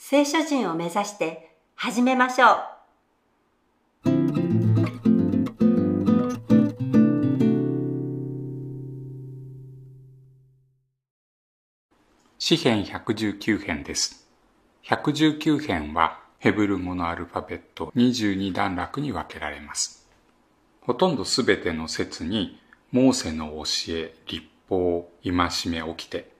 聖書人を目指して始めましょう。詩編119編です119編はヘブル語のアルファベット22段落に分けられますほとんどすべての説にモーセの教え、立法、戒め起きて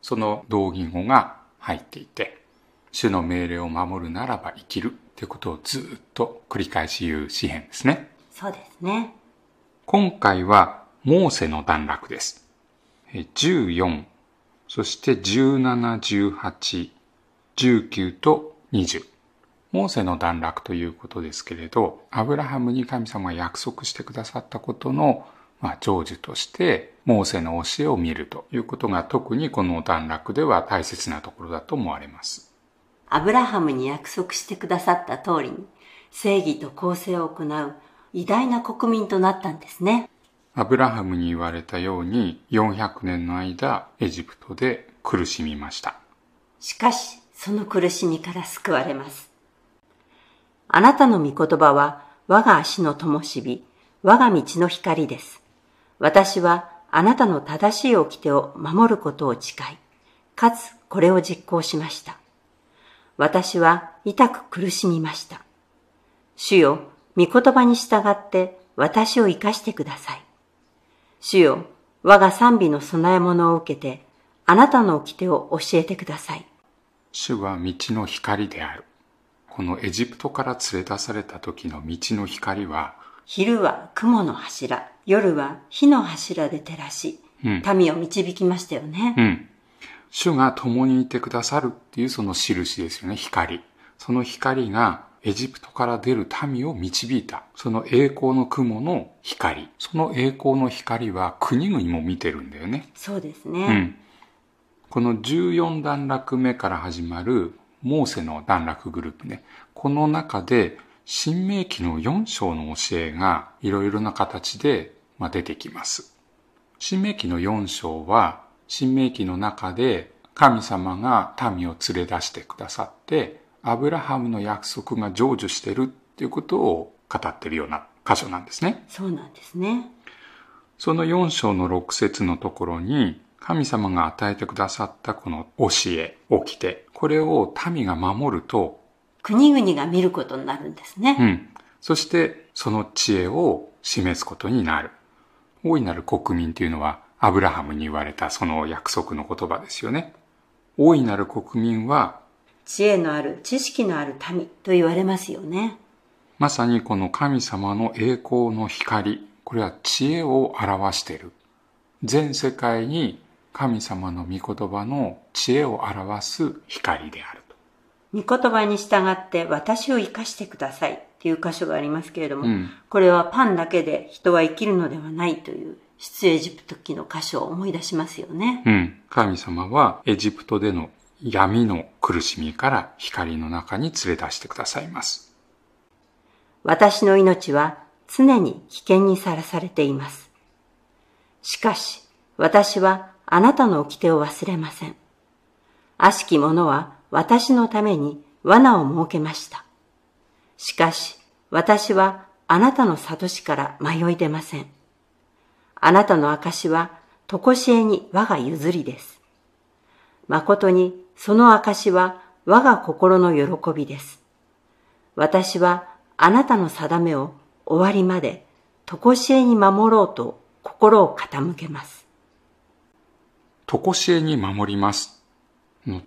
その同義語が入っていて主の命令を守るならば生きるということをずっと繰り返し言う詩編ですねそうですね。今回はモーセの段落です。え14、そして17、18、19と20。モーセの段落ということですけれど、アブラハムに神様が約束してくださったことの、まあ、成就として、モーセの教えを見るということが特にこの段落では大切なところだと思われます。アブラハムに約束してくださった通りに正義と公正を行う偉大な国民となったんですね。アブラハムに言われたように400年の間エジプトで苦しみました。しかし、その苦しみから救われます。あなたの御言葉は我が足の灯火、我が道の光です。私はあなたの正しい掟を守ることを誓い、かつこれを実行しました。私は痛く苦しみました。主よ、御言葉に従って私を生かしてください。主よ、我が賛美の供え物を受けて、あなたの掟を教えてください。主は道の光である。このエジプトから連れ出された時の道の光は、昼は雲の柱、夜は火の柱で照らし、うん民を導きましたよね。うん。主が共にいてくださるっていうその印ですよね、光。その光がエジプトから出る民を導いた。その栄光の雲の光。その栄光の光は国々も見てるんだよね。そうですうね。ん。この14段落目から始まるモーセの段落グループね。この中で、新明記の4章の教えがいろいろな形でまあ出てきます。新明記の4章は、新明記の中で神様が民を連れ出してくださって、アブラハムの約束が成就してるっていうことを語ってるような箇所なんですね。そうなんですね。その4章の6節のところに、神様が与えてくださったこの教え、起きて、これを民が守ると、国々が見ることになるんですね。うん。そして、その知恵を示すことになる。大いなる国民というのは、アブラハムに言われたその約束の言葉ですよね。大いなる国民は、知恵のある、知識のある民と言われますよね。まさにこの神様の栄光の光、これは知恵を表している。全世界に神様の御言葉の知恵を表す光であると。御言葉に従って私を生かしてくださいっていう箇所がありますけれども、うんこれはパンだけで人は生きるのではないという出エジプト記の箇所を思い出しますよね。うん。神様はエジプトでの闇の苦しみから光の中に連れ出してくださいます。私の命は常に危険にさらされています。しかし、私はあなたの掟を忘れません。悪しき者は私のために罠を設けました。しかし、私はあなたの悟しから迷い出ません。あなたの証は、とこしえに我が譲りです。誠に、その証は我が心の喜びです。私はあなたの定めを終わりまで、とこしえに守ろうと心を傾けます。とこしえに守ります。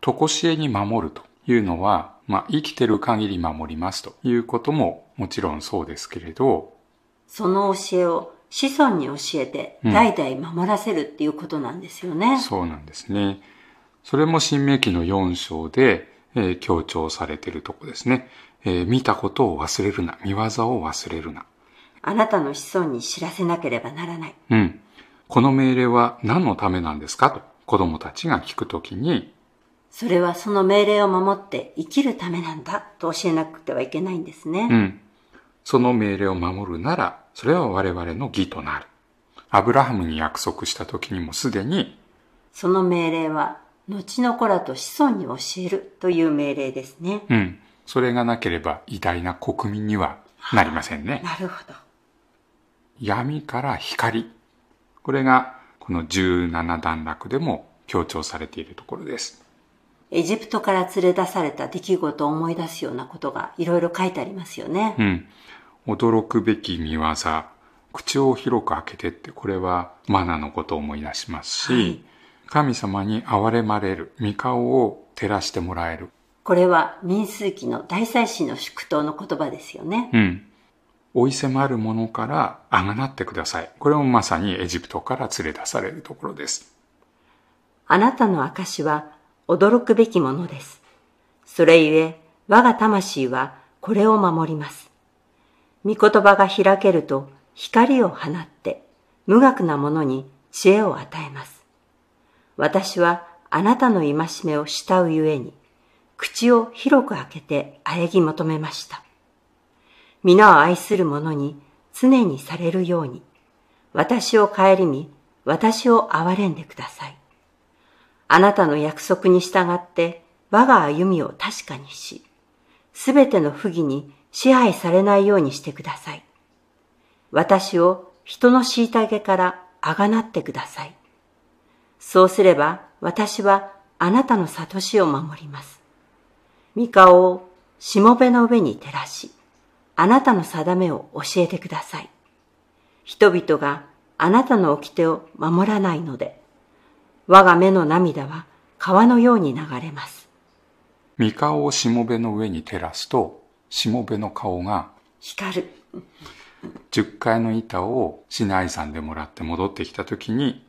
とこしえに守るというのは、まあ、生きてる限り守りますということももちろんそうですけれど、その教えを子孫に教えて代々守らせるっていうことなんですよね。そうなんですね。それも新明記の4章で、えー強調されているとこですね。えー見たことを忘れるな。見業を忘れるな。あなたの子孫に知らせなければならない。うん。この命令は何のためなんですか？と子供たちが聞くときに、それはその命令を守って生きるためなんだと教えなくてはいけないんですね。うん。その命令を守るなら、それは我々の義となる。アブラハムに約束した時にもすでに、その命令は、後の子らと子孫に教えるという命令ですね。うん。それがなければ偉大な国民にはなりませんね。なるほど。闇から光。これがこの17段落でも強調されているところです。エジプトから連れ出された出来事を思い出すようなことがいろいろ書いてありますよね。うん。驚くべき見業。口を広く開けてって、これはマナのことを思い出しますし、はい神様に憐れまれる、御顔を照らしてもらえる。これは民数記の大祭司の祝祷の言葉ですよね。うん。追い迫る者からあがなってください。これもまさにエジプトから連れ出されるところです。あなたの証は驚くべきものです。それゆえ、我が魂はこれを守ります。御言葉が開けると光を放って、無学な者に知恵を与えます。私はあなたの戒めを慕うゆえに、口を広く開けて喘ぎ求めました。皆を愛する者に常にされるように、私を顧み、私を憐れんでください。あなたの約束に従って我が歩みを確かにし、すべての不義に支配されないようにしてください。私を人の虐げからあがなってください。そうすれば私はあなたの悟しを守ります。御顔をしもべの上に照らし、あなたの定めを教えてください。人々があなたの掟を守らないので、我が目の涙は川のように流れます。御顔をしもべの上に照らすと、しもべの顔が光る。10階の板をシナイ山でもらって戻ってきた時に、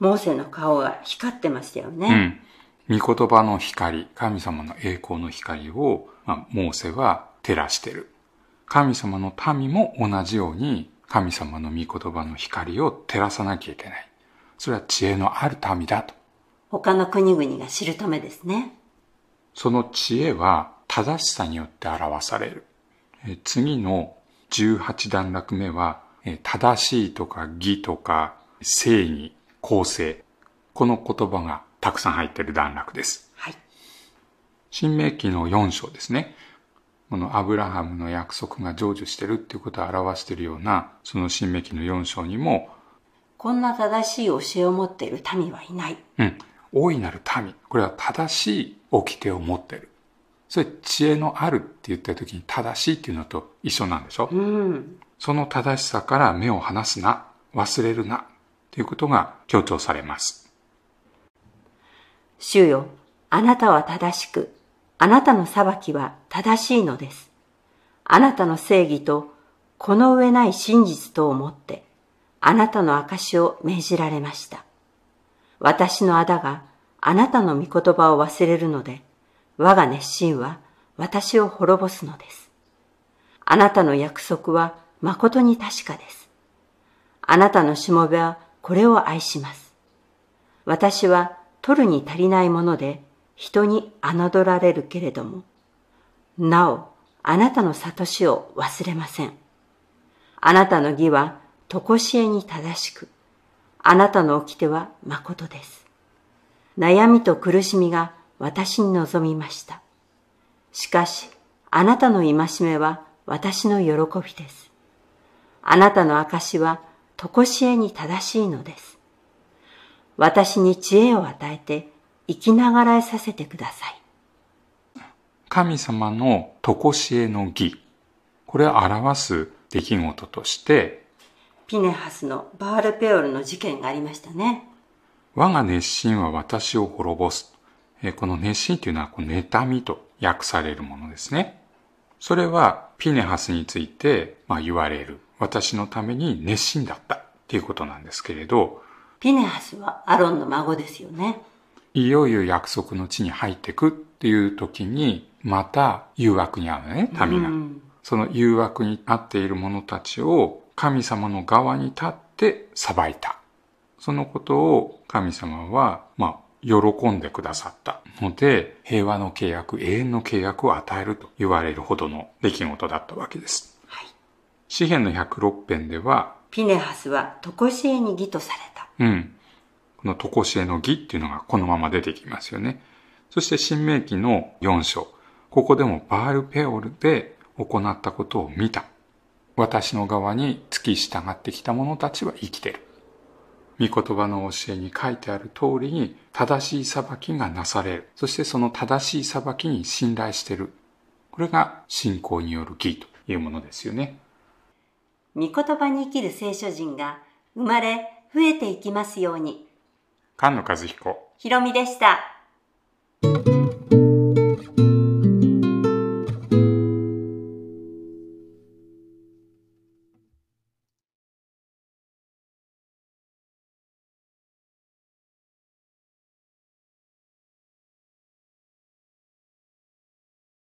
モーセの顔が光ってましたようね。ん。御言葉の光、神様の栄光の光を、まあ、モーセは照らしてる。神様の民も同じように神様の御言葉の光を照らさなきゃいけない。それは知恵のある民だと。他の国々が知るためですね。その知恵は正しさによって表される。えー次の18段落目は、えー正しいとか義とか正義、公正。この言葉がたくさん入っている段落です。はい。新明記の4章ですね。このアブラハムの約束が成就してるっていうことを表しているような、その新明記の4章にも、こんな正しい教えを持っている民はいない。うん、大いなる民。これは正しい掟を持ってる。それ知恵のあるって言った時に正しいっていうのと一緒なんでしょ？うん。その正しさから目を離すな、忘れるな、ということが強調されます。主よ、あなたは正しく、あなたの裁きは正しいのです。あなたの正義と、この上ない真実とをもって、あなたの証を命じられました。私の仇があなたの御言葉を忘れるので、我が熱心は私を滅ぼすのです。あなたの約束は誠に確かです。あなたのしもべはこれを愛します。私は取るに足りないもので人に侮られるけれども、なお、あなたの悟しを忘れません。あなたの義は常しえに正しく、あなたの掟は誠です。悩みと苦しみが私に望みました。しかし、あなたの戒めは私の喜びです。あなたの証は常しえに正しいのです。私に知恵を与えて生きながらえさせてください。神様の常しえの義。これを表す出来事として、ピネハスのバールペオルの事件がありましたね。我が熱心は私を滅ぼす。えーこの熱心というのは、この妬みと訳されるものですね。それは、ピネハスについて、まあ、言われる。私のために熱心だったっていうことなんですけれど、ピネハスはアロンの孫ですよね。いよいよ約束の地に入ってくっていう時に、また誘惑に遭うね、民が。うんその誘惑に遭っている者たちを神様の側に立って裁いた。そのことを神様は、まあ、喜んでくださったので、平和の契約、永遠の契約を与えると言われるほどの出来事だったわけです。はい。詩篇の106編では、ピネハスは常しえに義とされた。うん。このとこしえの義っていうのがこのまま出てきますよね。そして新明記の4章。ここでもバールペオルで行ったことを見た。私の側に付き従ってきた者たちは生きてる。御言葉の教えに書いてある通りに正しい裁きがなされる。そしてその正しい裁きに信頼してる。これが信仰による義というものですよね。御言葉に生きる聖書人が生まれ増えていきますように。菅野和彦。ひろみでした。